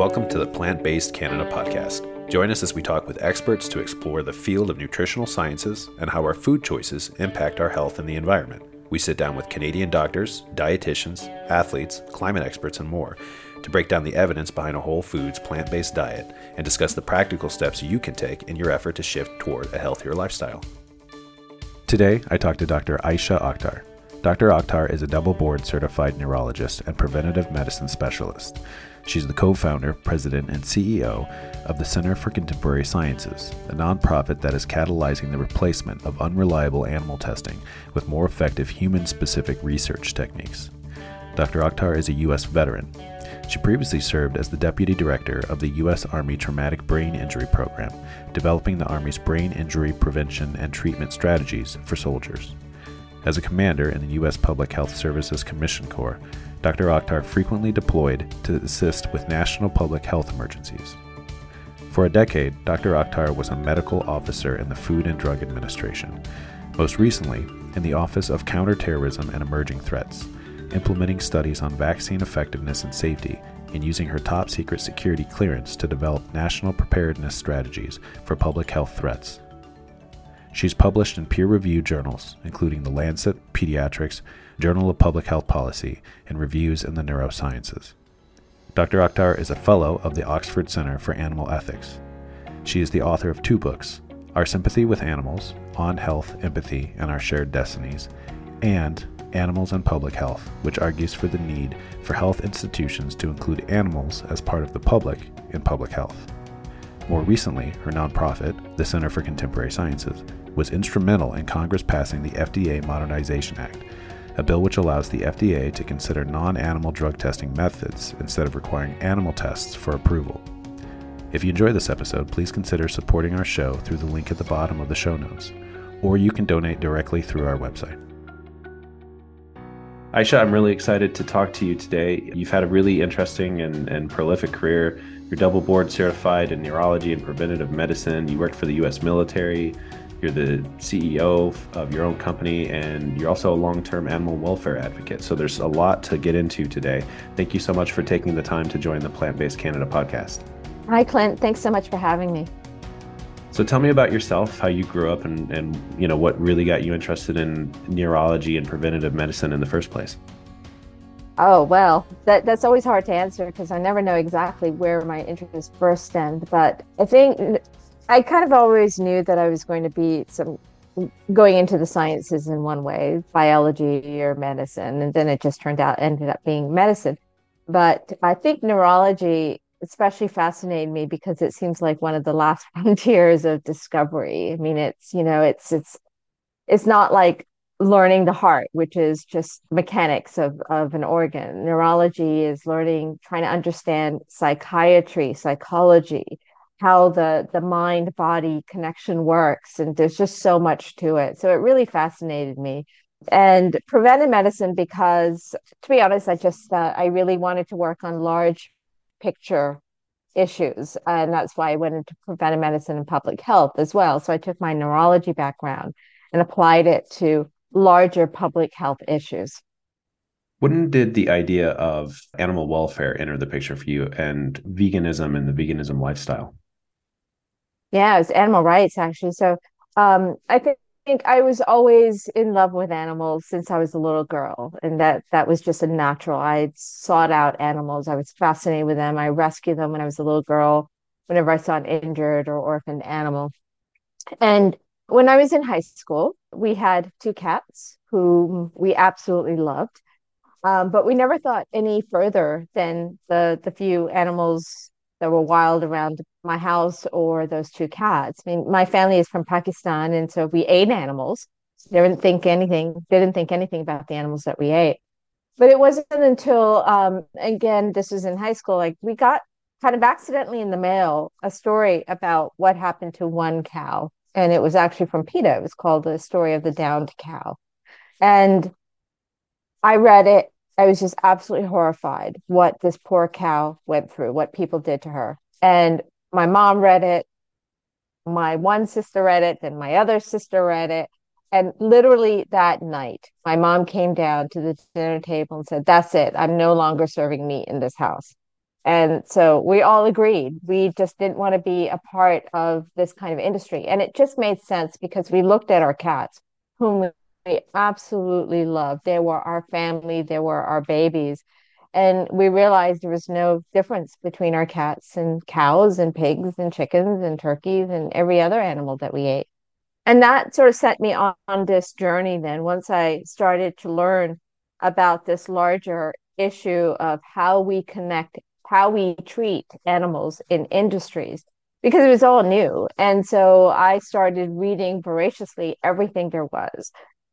Welcome to the Plant Based Canada podcast. Join us as we talk with experts to explore the field of nutritional sciences and how our food choices impact our health and the environment. We sit down with Canadian doctors, dietitians, athletes, climate experts, and more to break down the evidence behind a whole foods plant based diet and discuss the practical steps you can take in your effort to shift toward a healthier lifestyle. Today, I talk to Dr. Aysha Akhtar. Dr. Akhtar is a double board certified neurologist and preventative medicine specialist. She's the co founder, president, and CEO of the Center for Contemporary Sciences, a nonprofit that is catalyzing the replacement of unreliable animal testing with more effective human specific research techniques. Dr. Akhtar is a U.S. veteran. She previously served as the deputy director of the U.S. Army Traumatic Brain Injury Program, developing the Army's brain injury prevention and treatment strategies for soldiers. As a commander in the U.S. Public Health Services Commission Corps, Dr. Akhtar frequently deployed to assist with national public health emergencies. For a decade, Dr. Akhtar was a medical officer in the Food and Drug Administration, most recently in the Office of Counterterrorism and Emerging Threats, implementing studies on vaccine effectiveness and safety and using her top secret security clearance to develop national preparedness strategies for public health threats. She's published in peer reviewed journals, including The Lancet Pediatrics, Journal of Public Health Policy, and Reviews in the Neurosciences. Dr. Akhtar is a fellow of the Oxford Center for Animal Ethics. She is the author of two books Our Symphony with Animals, On Health, Empathy, and Our Shared Destinies, and Animals and Public Health, which argues for the need for health institutions to include animals as part of the public in public health. More recently, her nonprofit, the Center for Contemporary Sciences, was instrumental in Congress passing the FDA Modernization Act, a bill which allows the FDA to consider non animal drug testing methods instead of requiring animal tests for approval. If you enjoy this episode, please consider supporting our show through the link at the bottom of the show notes, or you can donate directly through our website. Aysha, I'm really excited to talk to you today. You've had a really interesting and, and prolific career. You're double board certified in neurology and preventative medicine. You worked for the US military. You're the CEO of your own company, and you're also a long term animal welfare advocate. So there's a lot to get into today. Thank you so much for taking the time to join the Plant Based Canada podcast. Hi, Clint. Thanks so much for having me. So tell me about yourself, how you grew up, and, and you know what really got you interested in neurology and preventative medicine in the first place. Oh well, that that's always hard to answer because I never know exactly where my interest first stemmed. But I think I kind of always knew that I was going to be some going into the sciences in one way, biology or medicine, and then it just turned out ended up being medicine. But I think neurology especially fascinated me because it seems like one of the last frontiers of discovery. I mean, it's you know, it's it's it's not like learning the heart, which is just mechanics of, of an organ. Neurology is learning, trying to understand psychiatry, psychology, how the the mind body connection works and there's just so much to it. So it really fascinated me. And preventive medicine because to be honest i just uh, i really wanted to work on large picture issues and that's why i went into preventive medicine and public health as well. So i took my neurology background and applied it to larger public health issues. When did the idea of animal welfare enter the picture for you and veganism and the veganism lifestyle yeah, it was animal rights actually. So um, I think, think I was always in love with animals since I was a little girl, and that that was just a natural. I sought out animals. I was fascinated with them. I rescued them when I was a little girl. Whenever I saw an injured or orphaned animal, and when I was in high school, we had two cats whom we absolutely loved. Um, but we never thought any further than the the few animals that were wild around my house or those two cats. I mean, my family is from Pakistan, and so we ate animals. They didn't think anything. Didn't think anything about the animals that we ate. But it wasn't until um, again, this was in high school. Like we got kind of accidentally in the mail a story about what happened to one cow, and it was actually from PETA. It was called "The Story of the Downed Cow," and I read it I was just absolutely horrified what this poor cow went through, what people did to her. And my mom read it, my one sister read it, then my other sister read it. And literally that night, my mom came down to the dinner table and said, That's it. I'm no longer serving meat in this house. And so we all agreed we just didn't want to be a part of this kind of industry. And it just made sense because we looked at our cats, whom we absolutely loved. They were our family, they were our babies. And we realized there was no difference between our cats and cows and pigs and chickens and turkeys and every other animal that we ate. And that sort of set me on, on this journey then once I started to learn about this larger issue of how we connect how we treat animals in industries because it was all new. And so I started reading voraciously everything there was.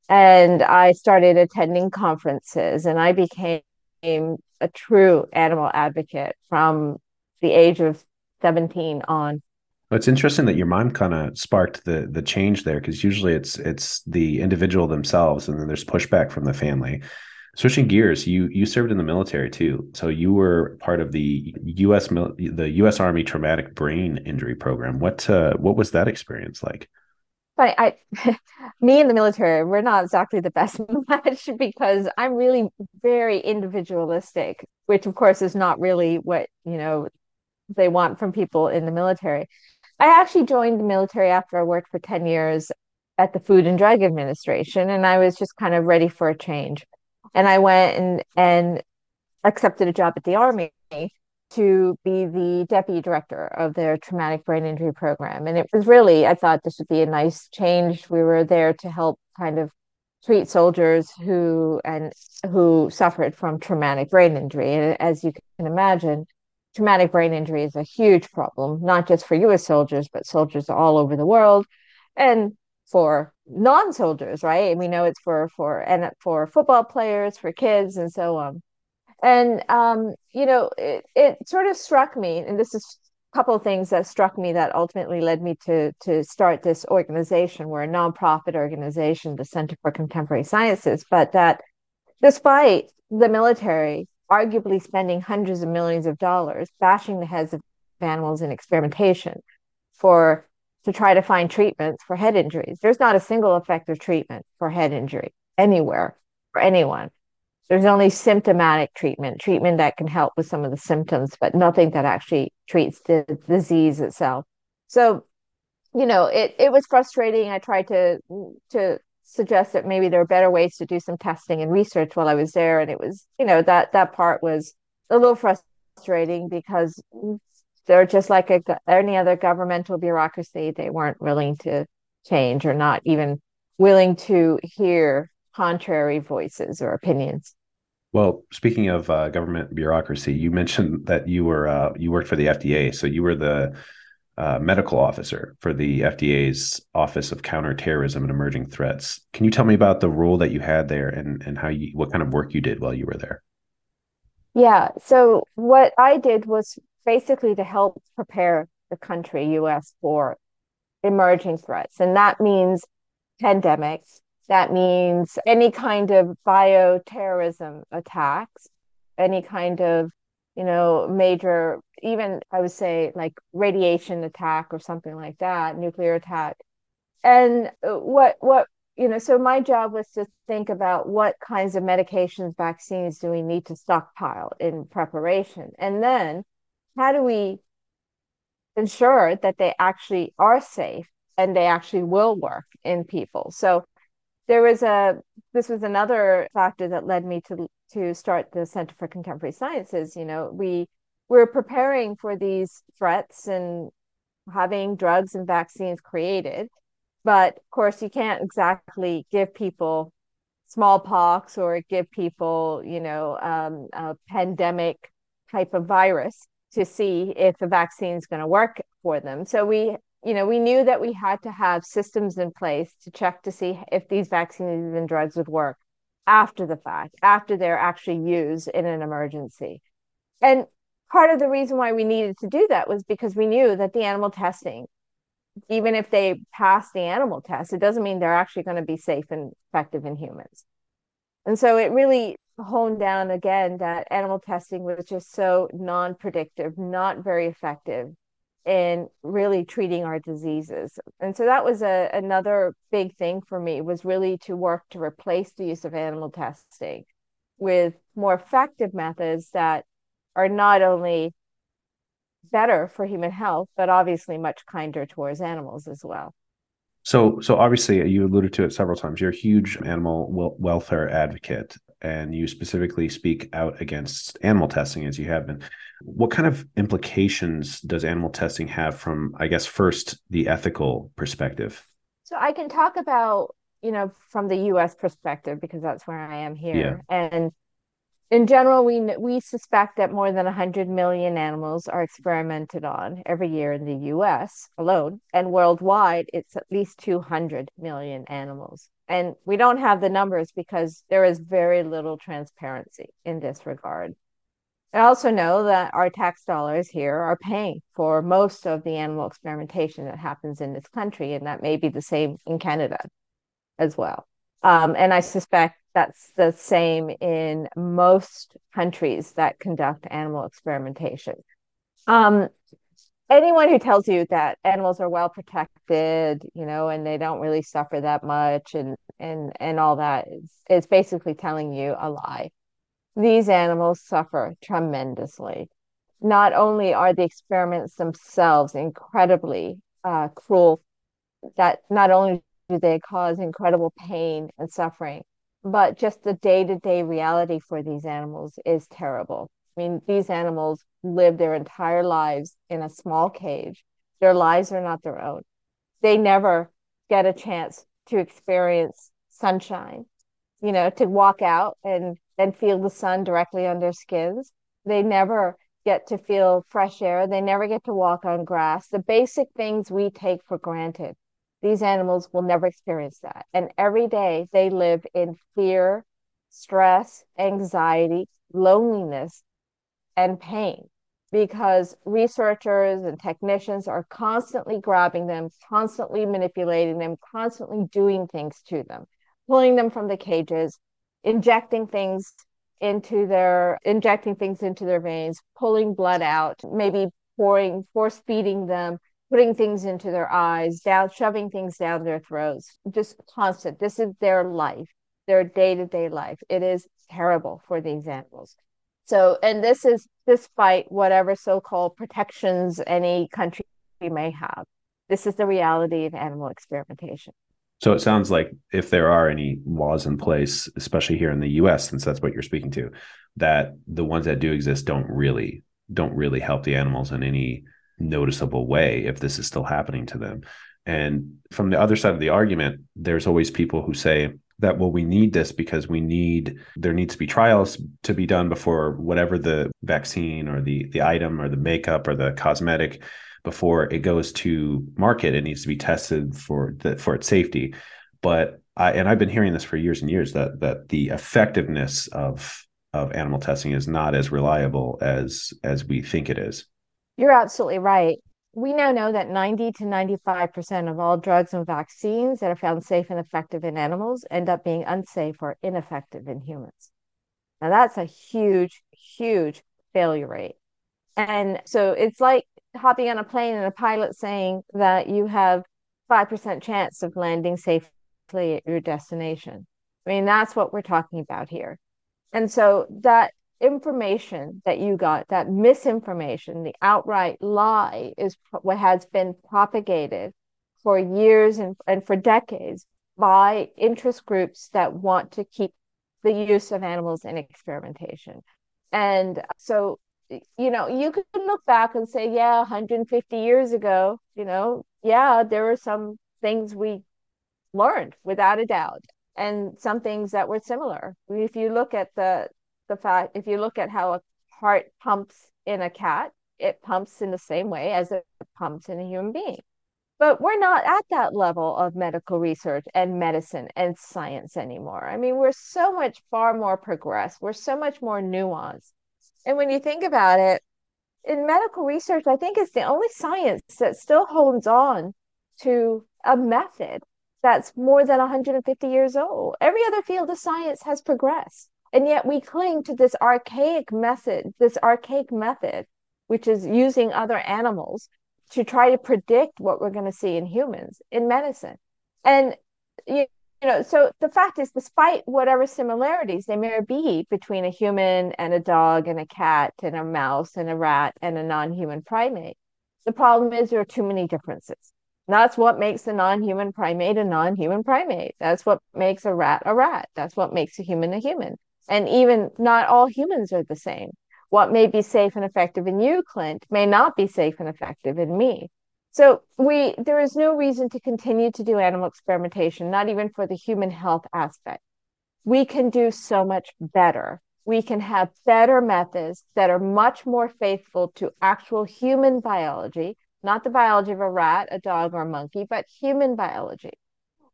And I started attending conferences and I became a true animal advocate from the age of 17 on. Well, it's interesting that your mom kind of sparked the the change there because usually it's it's the individual themselves and then there's pushback from the family. Switching gears you you served in the military too. So you were part of the us the us army traumatic brain injury program. What uh, what was that experience like I, I me in the military we're not exactly the best match because i'm really very individualistic which of course is not really what you know they want from people in the military. I actually joined the military after i worked for 10 years at the food and drug administration and i was just kind of ready for a change. And I went and and accepted a job at the army to be the deputy director of their traumatic brain injury program. And it was really, I thought this would be a nice change. We were there to help kind of treat soldiers who and who suffered from traumatic brain injury. And as you can imagine, traumatic brain injury is a huge problem, not just for US soldiers, but soldiers all over the world. And for non-soldiers, right? And we know it's for for and for football players, for kids, and so on. And um, you know, it, it sort of struck me, and this is a couple of things that struck me that ultimately led me to to start this organization. We're a nonprofit organization, the Center for Contemporary Sciences, but that despite the military arguably spending hundreds of millions of dollars bashing the heads of animals in experimentation for to try to find treatments for head injuries. There's not a single effective treatment for head injury anywhere for anyone. There's only symptomatic treatment, treatment that can help with some of the symptoms, but nothing that actually treats the disease itself. So, you know, it, it was frustrating. I tried to to suggest that maybe there are better ways to do some testing and research while I was there. And it was, you know, that that part was a little frustrating because they're just like a, any other governmental bureaucracy. They weren't willing to change or not even willing to hear contrary voices or opinions. Well, speaking of uh, government bureaucracy, you mentioned that you were uh, you worked for the FDA, so you were the uh, medical officer for the FDA's Office of Counterterrorism and Emerging Threats. Can you tell me about the role that you had there and and how you what kind of work you did while you were there? Yeah, so what I did was basically to help prepare the country, US, for emerging threats. And that means pandemics, that means any kind of bioterrorism attacks, any kind of, you know, major, even I would say like radiation attack or something like that, nuclear attack. And what, what, you know, so my job was to think about what kinds of medications, vaccines do we need to stockpile in preparation. And then how do we ensure that they actually are safe and they actually will work in people so there was a this was another factor that led me to to start the center for contemporary sciences you know we we're preparing for these threats and having drugs and vaccines created but of course you can't exactly give people smallpox or give people you know um, a pandemic type of virus to see if the vaccine is going to work for them. So we, you know, we knew that we had to have systems in place to check to see if these vaccines and drugs would work after the fact, after they're actually used in an emergency. And part of the reason why we needed to do that was because we knew that the animal testing, even if they pass the animal test, it doesn't mean they're actually going to be safe and effective in humans. And so it really honed down again that animal testing was just so non-predictive, not very effective in really treating our diseases. And so that was a, another big thing for me was really to work to replace the use of animal testing with more effective methods that are not only better for human health, but obviously much kinder towards animals as well. So, so obviously, you alluded to it several times. You're a huge animal welfare advocate, and you specifically speak out against animal testing, as you have been. What kind of implications does animal testing have from, I guess, first the ethical perspective? So, I can talk about, you know, from the U.S. perspective because that's where I am here, yeah. and in general, we we suspect that more than 100 million animals are experimented on every year in the US alone, and worldwide it's at least 200 million animals. And we don't have the numbers because there is very little transparency in this regard. I also know that our tax dollars here are paying for most of the animal experimentation that happens in this country, and that may be the same in Canada as well. Um, and I suspect that's the same in most countries that conduct animal experimentation. Um, anyone who tells you that animals are well protected, you know, and they don't really suffer that much and and and all that is is basically telling you a lie. These animals suffer tremendously. Not only are the experiments themselves incredibly uh, cruel, that not only do they cause incredible pain and suffering, but just the day-to-day reality for these animals is terrible. I mean, these animals live their entire lives in a small cage. Their lives are not their own. They never get a chance to experience sunshine, you know, to walk out and and feel the sun directly on their skins. They never get to feel fresh air. They never get to walk on grass. The basic things we take for granted these animals will never experience that. And every day they live in fear, stress, anxiety, loneliness, and pain because researchers and technicians are constantly grabbing them, constantly manipulating them, constantly doing things to them, pulling them from the cages, injecting things into their injecting things into their veins, pulling blood out, maybe pouring force feeding them putting things into their eyes, down, shoving things down their throats, just constant. This is their life, their day to day life. It is terrible for these animals. So, and this is despite whatever so called protections any country may have. This is the reality of animal experimentation. So it sounds like if there are any laws in place, especially here in the US, since that's what you're speaking to, that the ones that do exist don't really don't really help the animals in any noticeable way if this is still happening to them. And from the other side of the argument, there's always people who say that, well, we need this because we need, there needs to be trials to be done before whatever the vaccine or the, the item or the makeup or the cosmetic before it goes to market. It needs to be tested for the, for its safety. But I, and I've been hearing this for years and years that, that the effectiveness of, of animal testing is not as reliable as, as we think it is. You're absolutely right. We now know that 90 to 95% of all drugs and vaccines that are found safe and effective in animals end up being unsafe or ineffective in humans. Now, that's a huge, huge failure rate. And so it's like hopping on a plane and a pilot saying that you have 5% chance of landing safely at your destination. I mean, that's what we're talking about here. And so that information that you got, that misinformation, the outright lie, is what has been propagated for years and, and for decades by interest groups that want to keep the use of animals in experimentation. And so, you know, you can look back and say, yeah, 150 years ago, you know, yeah, there were some things we learned without a doubt and some things that were similar. If you look at the the fact if you look at how a heart pumps in a cat, it pumps in the same way as it pumps in a human being. But we're not at that level of medical research and medicine and science anymore. I mean, we're so much far more progressed. We're so much more nuanced. And when you think about it, in medical research, I think it's the only science that still holds on to a method that's more than 150 years old. Every other field of science has progressed. And yet we cling to this archaic method, this archaic method, which is using other animals to try to predict what we're going to see in humans in medicine. And you you know, so the fact is, despite whatever similarities there may be between a human and a dog and a cat and a mouse and a rat and a non-human primate, the problem is there are too many differences. That's what makes a non-human primate a non-human primate. That's what makes a rat a rat. That's what makes a human a human. And even not all humans are the same. What may be safe and effective in you, Clint, may not be safe and effective in me. So we there is no reason to continue to do animal experimentation, not even for the human health aspect. We can do so much better. We can have better methods that are much more faithful to actual human biology, not the biology of a rat, a dog, or a monkey, but human biology.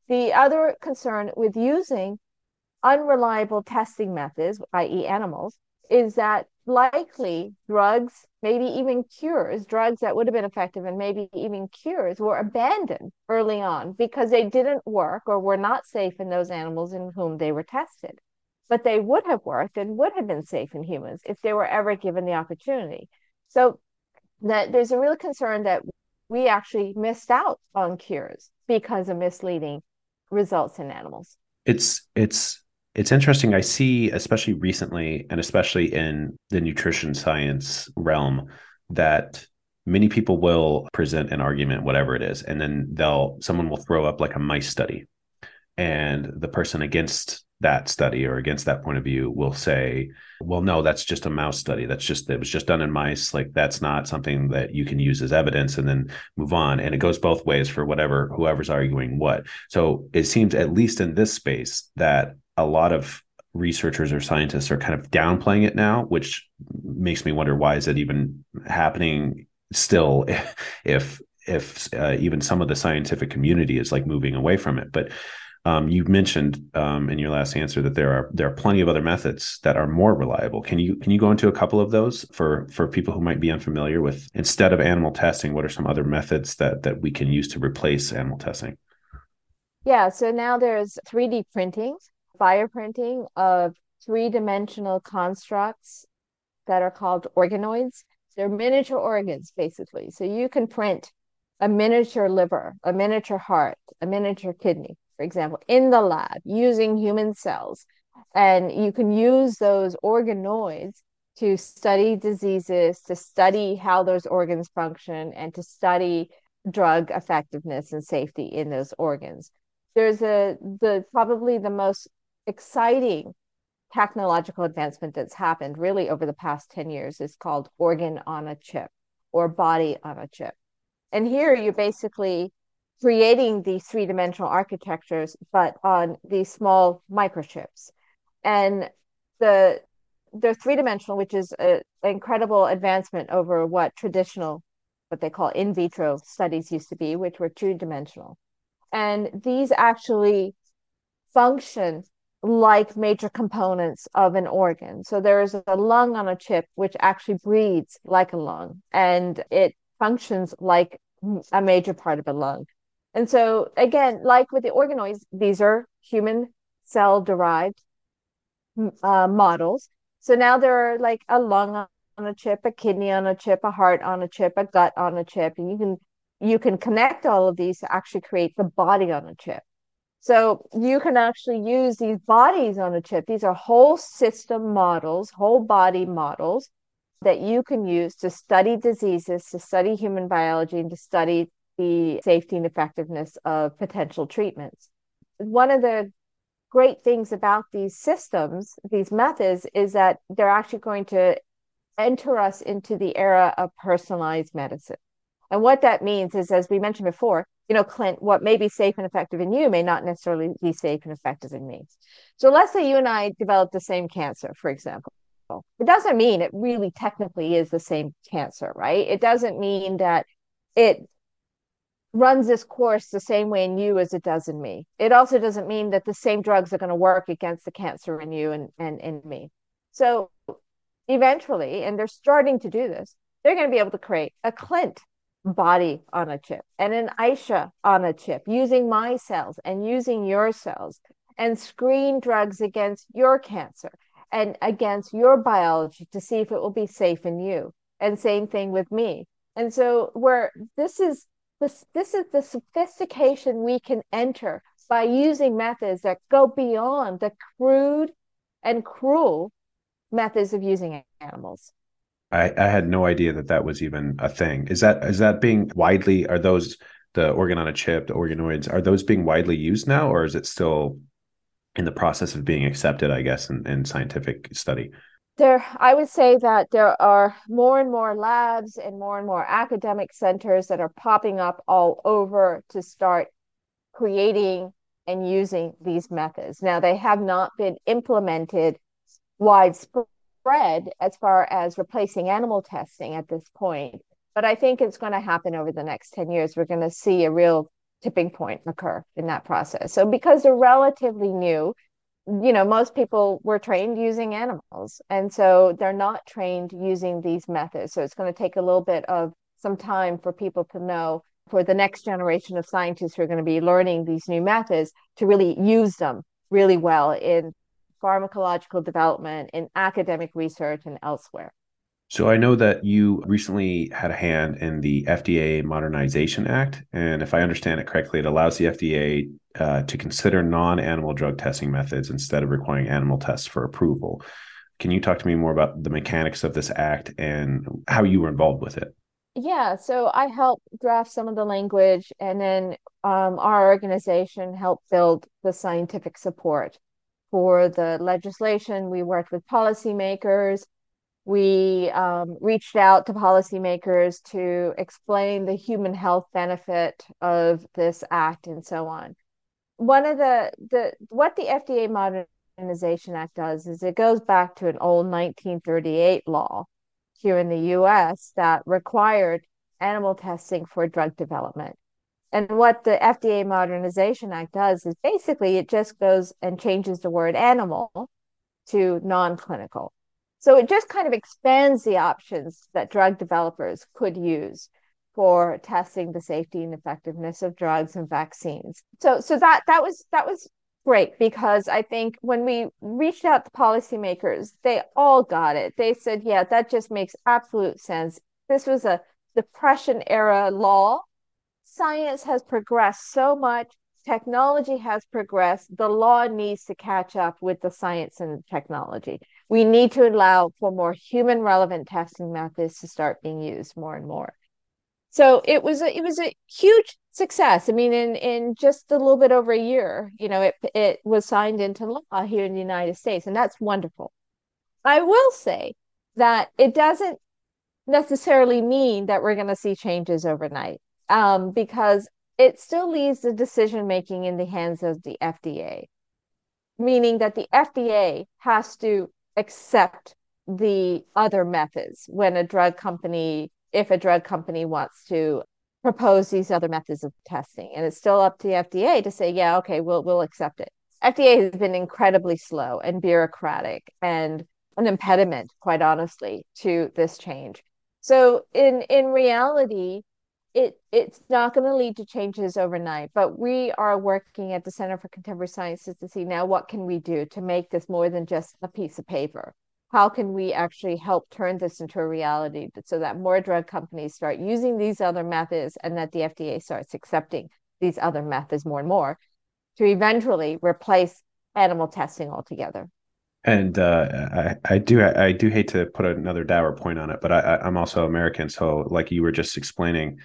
The other concern with using unreliable testing methods, i.e., animals, is that likely drugs, maybe even cures, drugs that would have been effective and maybe even cures were abandoned early on because they didn't work or were not safe in those animals in whom they were tested. But they would have worked and would have been safe in humans if they were ever given the opportunity. So that there's a real concern that we actually missed out on cures because of misleading results in animals. It's it's it's interesting. I see, especially recently, and especially in the nutrition science realm, that many people will present an argument, whatever it is, and then they'll someone will throw up like a mice study, and the person against that study or against that point of view will say, well, no, that's just a mouse study. That's just, it was just done in mice. Like that's not something that you can use as evidence and then move on. And it goes both ways for whatever, whoever's arguing what. So it seems, at least in this space, that a lot of researchers or scientists are kind of downplaying it now, which makes me wonder why is it even happening still if if uh, even some of the scientific community is like moving away from it. But um, you mentioned um, in your last answer that there are there are plenty of other methods that are more reliable. Can you can you go into a couple of those for for people who might be unfamiliar with instead of animal testing? What are some other methods that that we can use to replace animal testing? Yeah, so now there's 3D printing bioprinting of three dimensional constructs that are called organoids. They're miniature organs, basically. So you can print a miniature liver, a miniature heart, a miniature kidney, for example, in the lab using human cells. And you can use those organoids to study diseases, to study how those organs function, and to study drug effectiveness and safety in those organs. There's a the probably the most exciting technological advancement that's happened really over the past 10 years is called organ on a chip or body on a chip. And here you're basically creating these three dimensional architectures, but on these small microchips. And the they're three dimensional, which is an incredible advancement over what traditional, what they call in vitro studies used to be, which were two dimensional. And these actually function like major components of an organ. So there is a lung on a chip which actually breathes like a lung and it functions like a major part of a lung. And so again, like with the organoids, these are human cell derived uh, models. So now there are like a lung on a chip, a kidney on a chip, a heart on a chip, a gut on a chip, and you can you can connect all of these to actually create the body on a chip. So you can actually use these bodies on a chip. These are whole system models, whole body models that you can use to study diseases, to study human biology, and to study the safety and effectiveness of potential treatments. One of the great things about these systems, these methods, is that they're actually going to enter us into the era of personalized medicine. And what that means is, as we mentioned before, you know, Clint, what may be safe and effective in you may not necessarily be safe and effective in me. So let's say you and I develop the same cancer, for example. It doesn't mean it really technically is the same cancer, right? It doesn't mean that it runs this course the same way in you as it does in me. It also doesn't mean that the same drugs are going to work against the cancer in you and, and in me. So eventually, and they're starting to do this, they're going to be able to create a Clint body on a chip and an Aysha on a chip using my cells and using your cells and screen drugs against your cancer and against your biology to see if it will be safe in you. And same thing with me. And so where this is this this is the sophistication we can enter by using methods that go beyond the crude and cruel methods of using animals. I, I had no idea that that was even a thing. Is that is that being widely? Are those the organ on a chip, the organoids, are those being widely used now, or is it still in the process of being accepted? I guess in, in scientific study. There, I would say that there are more and more labs and more and more academic centers that are popping up all over to start creating and using these methods. Now, they have not been implemented widespread as far as replacing animal testing at this point, but I think it's going to happen over the next 10 years. We're going to see a real tipping point occur in that process. So, because they're relatively new, you know, most people were trained using animals, and so they're not trained using these methods. So, it's going to take a little bit of some time for people to know for the next generation of scientists who are going to be learning these new methods to really use them really well in pharmacological development, in academic research, and elsewhere. So I know that you recently had a hand in the FDA Modernization Act, and if I understand it correctly, it allows the FDA uh, to consider non-animal drug testing methods instead of requiring animal tests for approval. Can you talk to me more about the mechanics of this act and how you were involved with it? Yeah, so I helped draft some of the language, and then um, our organization helped build the scientific support for the legislation. We worked with policymakers. We um, reached out to policymakers to explain the human health benefit of this act and so on. One of the the what the FDA Modernization Act does is it goes back to an old 1938 law here in the US that required animal testing for drug development. And what the FDA Modernization Act does is basically it just goes and changes the word animal to non clinical. So it just kind of expands the options that drug developers could use for testing the safety and effectiveness of drugs and vaccines. So so that that was that was great because I think when we reached out to policymakers, they all got it. They said, yeah, that just makes absolute sense. This was a depression era law. Science has progressed so much, technology has progressed. The law needs to catch up with the science and technology. We need to allow for more human relevant testing methods to start being used more and more. So it was a, it was a huge success. I mean, in in just a little bit over a year, you know, it it was signed into law here in the United States, and that's wonderful. I will say that it doesn't necessarily mean that we're going to see changes overnight, um, because it still leaves the decision making in the hands of the FDA, meaning that the FDA has to accept the other methods when a drug company if a drug company wants to propose these other methods of testing. And it's still up to the FDA to say, yeah, okay, we'll we'll accept it. FDA has been incredibly slow and bureaucratic and an impediment, quite honestly, to this change. So in in reality, it it's not going to lead to changes overnight, but we are working at the Center for Contemporary Sciences to see now what can we do to make this more than just a piece of paper how can we actually help turn this into a reality so that more drug companies start using these other methods and that the FDA starts accepting these other methods more and more to eventually replace animal testing altogether. And uh, I, I do I do hate to put another dour point on it, but I, I'm also American, so like you were just explaining,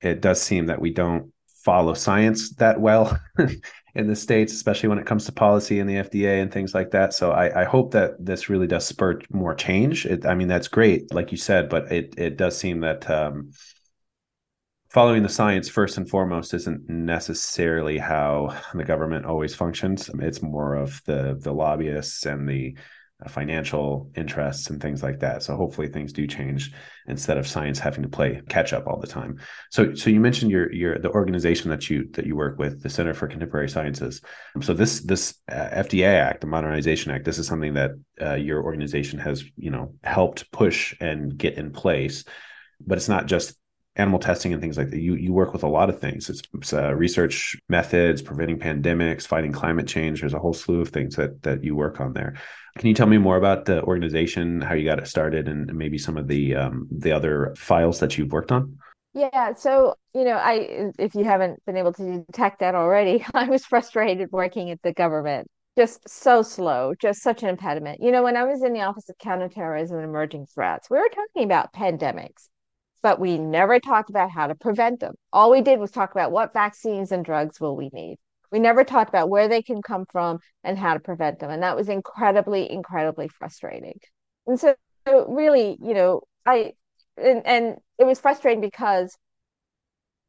it does seem that we don't follow science that well in the states, especially when it comes to policy and the FDA and things like that. So I, I hope that this really does spur more change. It, I mean, that's great, like you said, but it it does seem that um, following the science first and foremost isn't necessarily how the government always functions. It's more of the the lobbyists and the financial interests and things like that. So hopefully things do change instead of science having to play catch up all the time. So so you mentioned your your the organization that you that you work with, the Center for Contemporary Sciences. So this this uh, FDA Act, the Modernization Act, this is something that uh, your organization has you know helped push and get in place. But it's not just animal testing and things like that. You you work with a lot of things. It's, it's uh, research methods, preventing pandemics, fighting climate change. There's a whole slew of things that that you work on there. Can you tell me more about the organization, how you got it started, and maybe some of the um, the other files that you've worked on? Yeah, so you know, I if you haven't been able to detect that already, I was frustrated working at the government. Just so slow, just such an impediment. You know, when I was in the Office of Counterterrorism and Emerging Threats, we were talking about pandemics, but we never talked about how to prevent them. All we did was talk about what vaccines and drugs will we need. We never talked about where they can come from and how to prevent them. And that was incredibly, incredibly frustrating. And so, so really, you know, I and, and it was frustrating because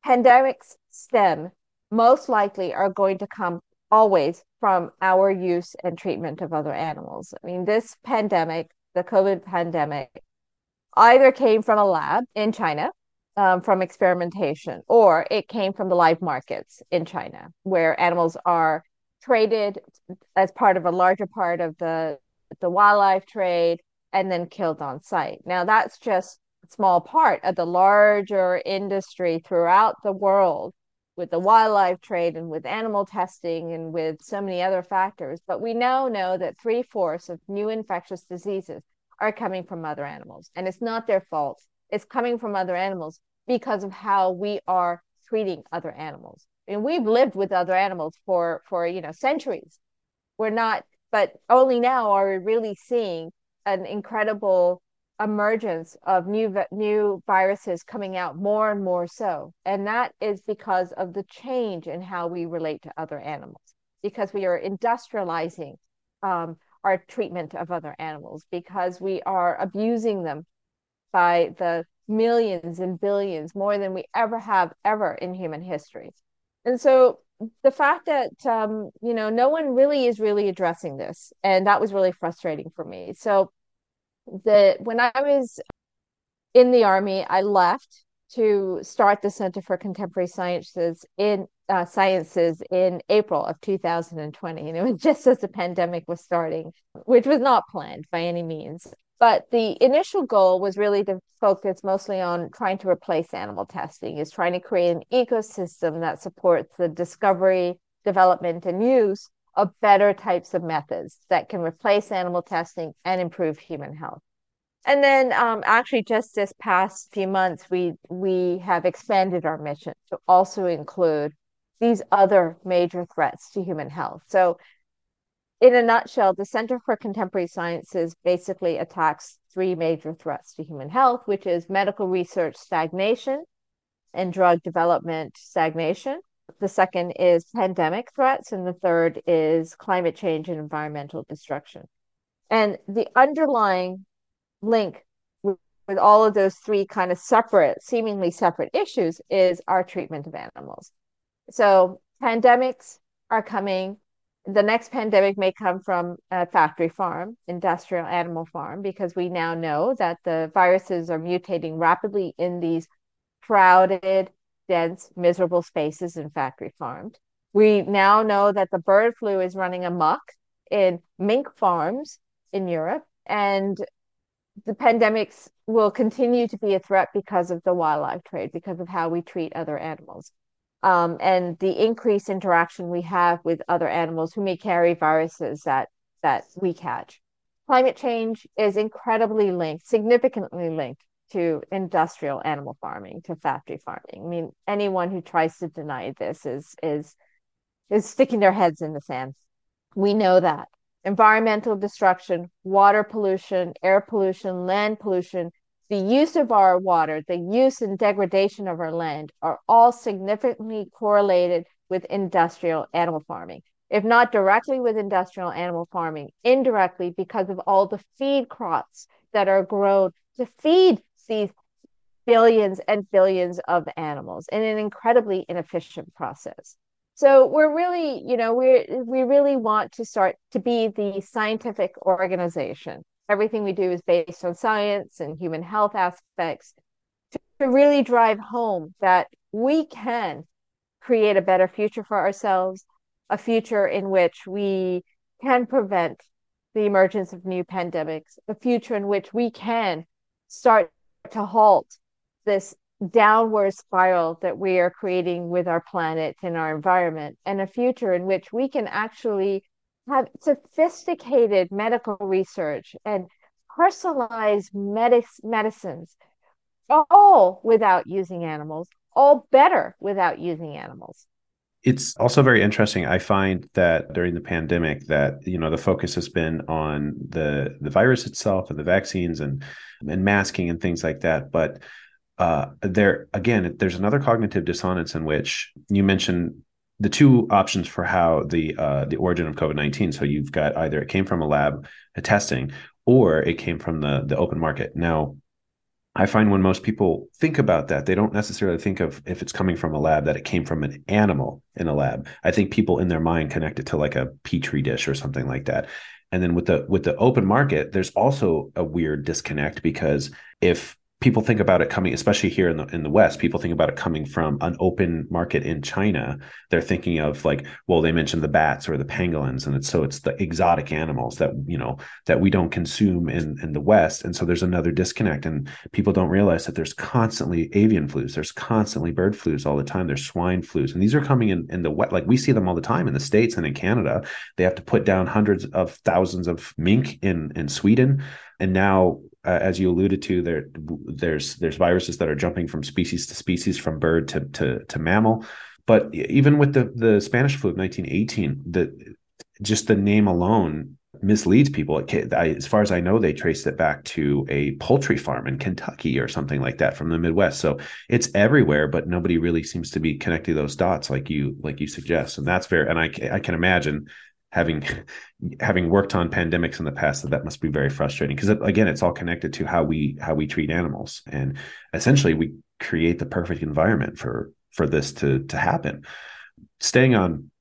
pandemics stem most likely are going to come always from our use and treatment of other animals. I mean, this pandemic, the COVID pandemic, either came from a lab in China um, from experimentation, or it came from the live markets in China, where animals are traded as part of a larger part of the the wildlife trade and then killed on site. Now that's just a small part of the larger industry throughout the world with the wildlife trade and with animal testing and with so many other factors. But we now know that three fourths of new infectious diseases are coming from other animals. And it's not their fault. It's coming from other animals because of how we are treating other animals. And we've lived with other animals for for you know centuries. We're not, but only now are we really seeing an incredible emergence of new new viruses coming out more and more so and that is because of the change in how we relate to other animals because we are industrializing um, our treatment of other animals because we are abusing them by the millions and billions more than we ever have ever in human history. And so the fact that um, you know no one really is really addressing this and that was really frustrating for me. So the when I was in the army, I left to start the Center for Contemporary Sciences in uh, Sciences in April of 2020, and it was just as the pandemic was starting, which was not planned by any means. But the initial goal was really to focus mostly on trying to replace animal testing, is trying to create an ecosystem that supports the discovery, development, and use of better types of methods that can replace animal testing and improve human health. And then um, actually just this past few months, we we have expanded our mission to also include these other major threats to human health. So in a nutshell, the Center for Contemporary Sciences basically attacks three major threats to human health, which is medical research stagnation and drug development stagnation, the second is pandemic threats, and the third is climate change and environmental destruction. And the underlying link with, with all of those three kind of separate, seemingly separate issues is our treatment of animals. So pandemics are coming. The next pandemic may come from a factory farm, industrial animal farm, because we now know that the viruses are mutating rapidly in these crowded dense, miserable spaces in factory farms. We now know that the bird flu is running amok in mink farms in Europe, and the pandemics will continue to be a threat because of the wildlife trade, because of how we treat other animals. Um, and the increased interaction we have with other animals who may carry viruses that that we catch. Climate change is incredibly linked, significantly linked to industrial animal farming, to factory farming. I mean, anyone who tries to deny this is is is sticking their heads in the sand. We know that. Environmental destruction, water pollution, air pollution, land pollution, the use of our water, the use and degradation of our land are all significantly correlated with industrial animal farming. If not directly with industrial animal farming, indirectly because of all the feed crops that are grown to feed these billions and billions of animals in an incredibly inefficient process. So we're really, you know, we we really want to start to be the scientific organization. Everything we do is based on science and human health aspects to, to really drive home that we can create a better future for ourselves, a future in which we can prevent the emergence of new pandemics, a future in which we can start to halt this downward spiral that we are creating with our planet and our environment, and a future in which we can actually have sophisticated medical research and personalized medic- medicines all without using animals, all better without using animals. It's also very interesting. I find that during the pandemic, that you know the focus has been on the the virus itself and the vaccines and and masking and things like that. But uh, there again, there's another cognitive dissonance in which you mentioned the two options for how the uh, the origin of COVID nineteen. So you've got either it came from a lab, a testing, or it came from the the open market. Now, I find when most people think about that, they don't necessarily think of if it's coming from a lab that it came from an animal in a lab. I think people in their mind connect it to like a petri dish or something like that. And then with the with the open market, there's also a weird disconnect because if people think about it coming, especially here in the in the West, people think about it coming from an open market in China. They're thinking of like, well, they mentioned the bats or the pangolins, and it's so it's the exotic animals that you know that we don't consume in in the West, and so there's another disconnect, and people don't realize that there's constantly avian flus, there's constantly bird flus all the time, there's swine flus, and these are coming in in the wet, like we see them all the time in the states and in Canada. They have to put down hundreds of thousands of mink in in Sweden, and now uh, as you alluded to, there there's there's viruses that are jumping from species to species, from bird to to, to mammal. But even with the the Spanish flu of 1918, the just the name alone misleads people. as far as I know, they traced it back to a poultry farm in Kentucky or something like that from the Midwest. So it's everywhere, but nobody really seems to be connecting those dots like you like you suggest. And that's fair. And I I can imagine having having worked on pandemics in the past that that must be very frustrating. Because again it's all connected to how we how we treat animals. And essentially we create the perfect environment for for this to to happen. Staying on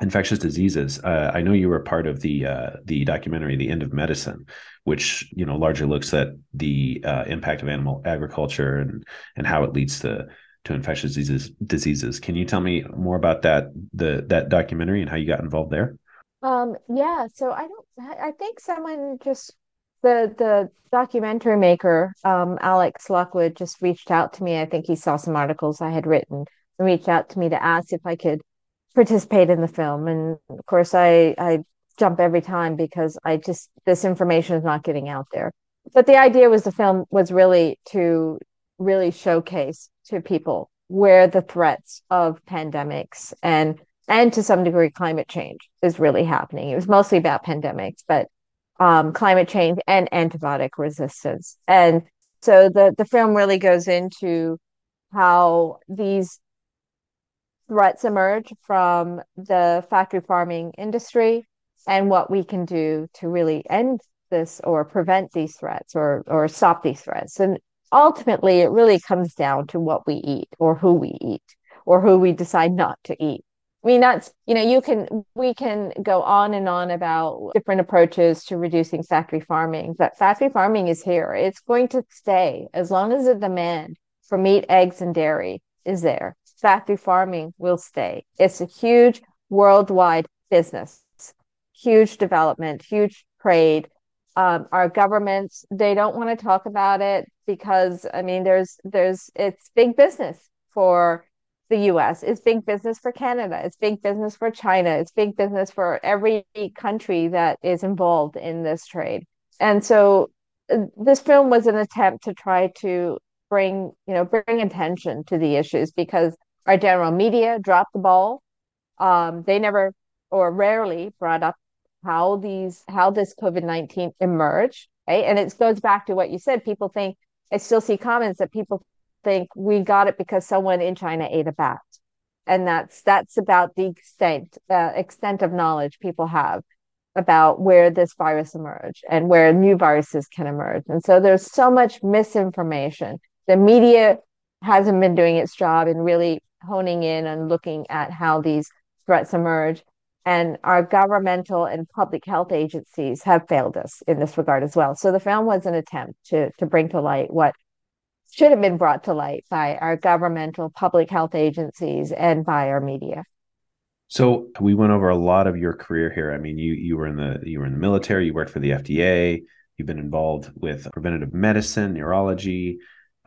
infectious diseases uh, i know you were part of the uh, the documentary the end of medicine which you know largely looks at the uh, impact of animal agriculture and and how it leads to to infectious diseases diseases. Can you tell me more about that the that documentary and how you got involved there um, yeah, so I don't I think someone just the the documentary maker, um, Alex Lockwood just reached out to me. I think he saw some articles I had written and reached out to me to ask if I could participate in the film. And of course I I jump every time because I just this information is not getting out there. But the idea was the film was really to really showcase to people where the threats of pandemics and and to some degree climate change is really happening. It was mostly about pandemics, but um, climate change and antibiotic resistance. And so the the film really goes into how these threats emerge from the factory farming industry and what we can do to really end this or prevent these threats or or stop these threats. And ultimately it really comes down to what we eat or who we eat or who we decide not to eat. Mean, that's, you know, you can, we can go on and on about different approaches to reducing factory farming, but factory farming is here. It's going to stay as long as the demand for meat, eggs, and dairy is there. Factory farming will stay. It's a huge worldwide business, huge development, huge trade. Um, our governments, they don't want to talk about it because, I mean, there's, there's, it's big business for the US. It's big business for Canada. It's big business for China. It's big business for every country that is involved in this trade. And so uh, this film was an attempt to try to bring, you know, bring attention to the issues because our general media dropped the ball. Um, they never or rarely brought up how these how this COVID-19 emerged. Right. And it goes back to what you said. People think I still see comments that people think we got it because someone in China ate a bat. And that's that's about the extent uh, extent of knowledge people have about where this virus emerged and where new viruses can emerge. And so there's so much misinformation. The media hasn't been doing its job in really honing in and looking at how these threats emerge. And our governmental and public health agencies have failed us in this regard as well. So the film was an attempt to to bring to light what should have been brought to light by our governmental public health agencies and by our media. So we went over a lot of your career here. I mean, you you were in the you were in the military, you worked for the FDA, you've been involved with preventative medicine, neurology,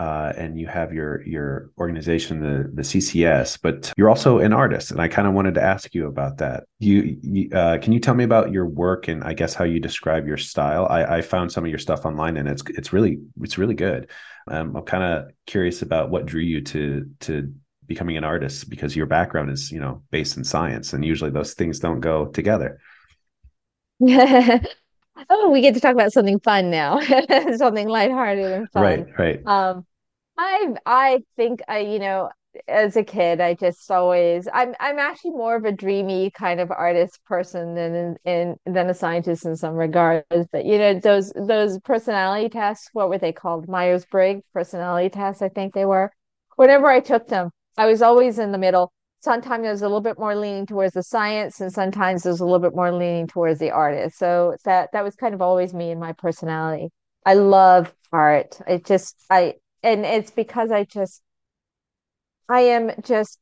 uh, and you have your your organization, the the CCS, but you're also an artist, and I kind of wanted to ask you about that. You, you uh, can you tell me about your work and I guess how you describe your style? I, I found some of your stuff online, and it's it's really it's really good. Um, I'm kind of curious about what drew you to to becoming an artist because your background is you know based in science, and usually those things don't go together. oh, we get to talk about something fun now, something lighthearted and fun. Right, right. Um, I I think I, you know, as a kid, I just always I'm I'm actually more of a dreamy kind of artist person than in, than a scientist in some regards. But you know, those those personality tests, what were they called? Myers-Briggs personality tests, I think they were. Whenever I took them, I was always in the middle. Sometimes I was a little bit more leaning towards the science, and sometimes I was a little bit more leaning towards the artist. So that that was kind of always me and my personality. I love art. It just I and it's because I just I am just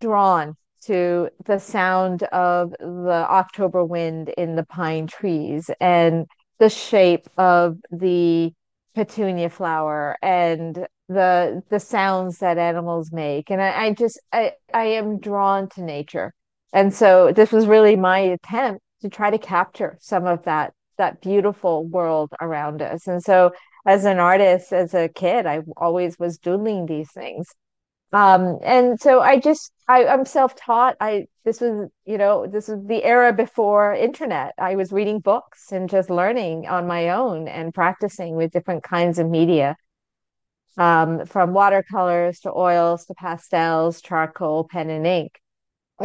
drawn to the sound of the October wind in the pine trees and the shape of the petunia flower and the the sounds that animals make. And I, I just I, I am drawn to nature. And so this was really my attempt to try to capture some of that that beautiful world around us. And so as an artist as a kid i always was doodling these things. Um and so i just I, i'm self-taught. I this was you know this was the era before internet. I was reading books and just learning on my own and practicing with different kinds of media. Um, from watercolors to oils to pastels charcoal pen and ink.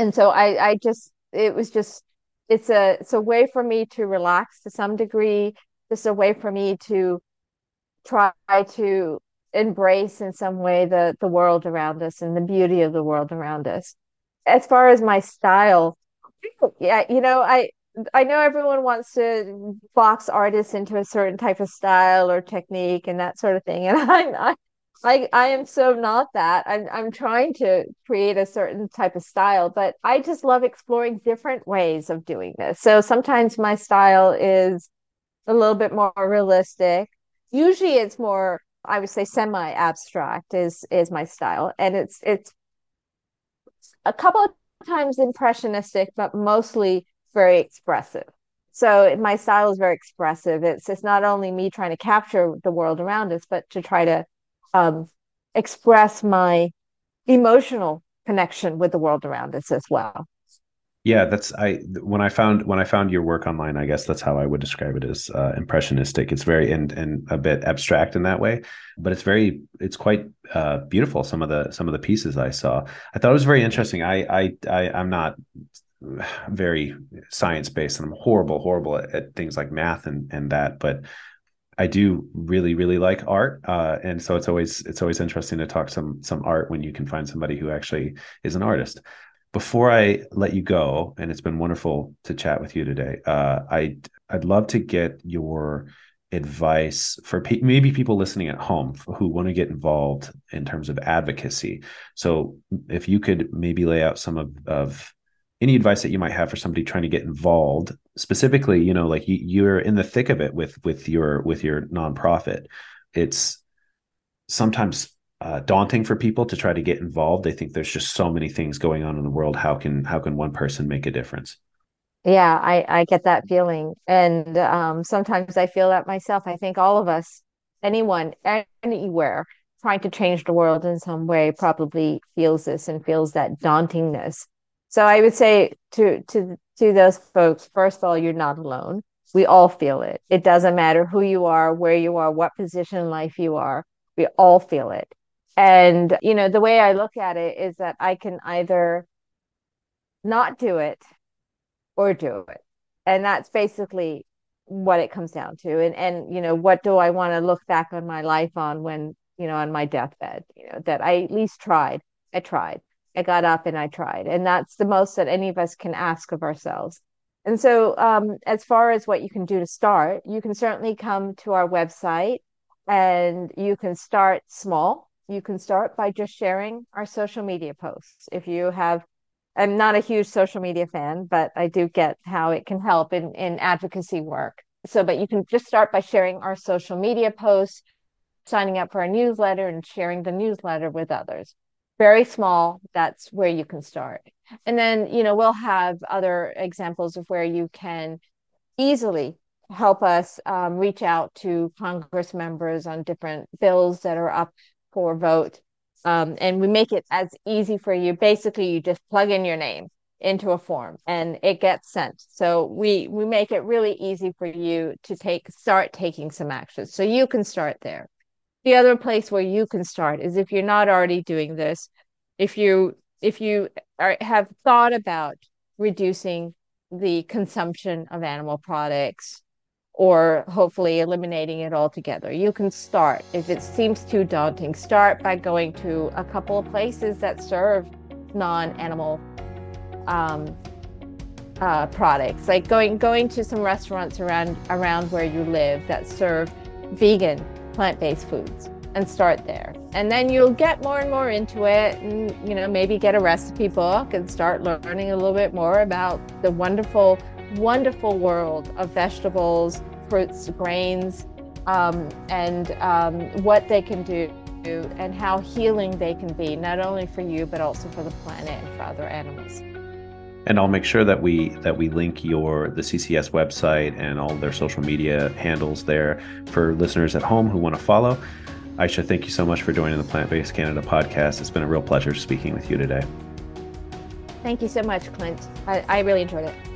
And so i i just it was just it's a it's a way for me to relax to some degree. Just a way for me to try to embrace in some way the the world around us and the beauty of the world around us as far as my style yeah you know i i know everyone wants to box artists into a certain type of style or technique and that sort of thing and i'm I, I I am so not that. I'm I'm trying to create a certain type of style, but I just love exploring different ways of doing this. So sometimes my style is a little bit more realistic usually it's more i would say semi abstract is is my style. And it's it's a couple of times impressionistic but mostly very expressive. So my style is very expressive. It's it's not only me trying to capture the world around us but to try to um, express my emotional connection with the world around us as well yeah that's i when i found when i found your work online i guess that's how i would describe it as uh, impressionistic. It's very and and a bit abstract in that way but it's very it's quite uh, beautiful some of the some of the pieces i saw. I thought it was very interesting. I i, I i'm not very science based and i'm horrible horrible at, at, things like math and and that but I do really, really like art, uh, and so it's always it's always interesting to talk some some art when you can find somebody who actually is an artist before I let you go, and it's been wonderful to chat with you today. Uh, I I'd love to get your advice for pe- maybe people listening at home who want to get involved in terms of advocacy. So, if you could maybe lay out some of, of any advice that you might have for somebody trying to get involved, specifically, you know, like you, you're in the thick of it with with your with your nonprofit. It's sometimes uh, daunting for people to try to get involved. They think there's just so many things going on in the world. How can how can one person make a difference? Yeah, I I get that feeling, and um, sometimes I feel that myself. I think all of us, anyone, anywhere, trying to change the world in some way, probably feels this and feels that dauntingness. So I would say to to to those folks, first of all, you're not alone. We all feel it. It doesn't matter who you are, where you are, what position in life you are. We all feel it. And, you know, the way I look at it is that I can either not do it or do it. And that's basically what it comes down to. And, and, you know, what do I want to look back on my life on when, you know, on my deathbed, you know, that I at least tried. I tried. I got up and I tried. And that's the most that any of us can ask of ourselves. And so, um, as far as what you can do to start, you can certainly come to our website and you can start small you can start by just sharing our social media posts. If you have, I'm not a huge social media fan, but I do get how it can help in, in advocacy work. So, but you can just start by sharing our social media posts. signing up for our newsletter and sharing the newsletter with others. Very small, that's where you can start. And then, you know, we'll have other examples of where you can easily help us um, reach out to Congress members on different bills that are up for vote. Um, and we make it as easy for you. Basically, you just plug in your name into a form and it gets sent. So we we make it really easy for you to take start taking some action. So you can start there. The other place where you can start is if you're not already doing this, if you if you are, have thought about reducing the consumption of animal products or hopefully eliminating it altogether. You can start. If it seems too daunting, start by going to a couple of places that serve non animal um, uh, products, like going going to some restaurants around around where you live that serve vegan plant-based foods and start there. And then you'll get more and more into it and you know maybe get a recipe book and start learning a little bit more about the wonderful wonderful world of vegetables, fruits, grains, um, and um, what they can do and how healing they can be, not only for you, but also for the planet and for other animals and I'll make sure that we that we link your the CCS website and all their social media handles there for listeners at home who want to follow. Aysha, thank you so much for joining the Plant Based Canada podcast. It's been a real pleasure speaking with you today. Thank you so much, Clint. I, I really enjoyed it.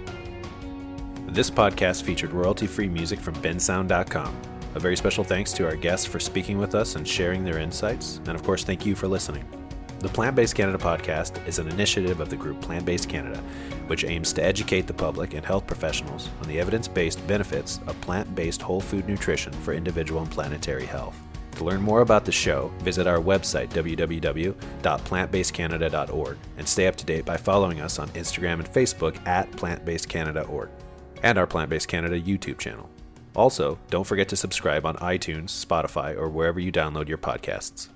This podcast featured royalty free music from bensound.com. A very special thanks to our guests for speaking with us and sharing their insights. And of course, thank you for listening. The Plant Based Canada podcast is an initiative of the group Plant Based Canada, which aims to educate the public and health professionals on the evidence based benefits of plant based whole food nutrition for individual and planetary health. To learn more about the show, visit our website, www.plantbasedcanada.org, and stay up to date by following us on Instagram and Facebook at plantbasedcanada.org and our Plant Based Canada YouTube channel. Also, don't forget to subscribe on iTunes, Spotify, or wherever you download your podcasts.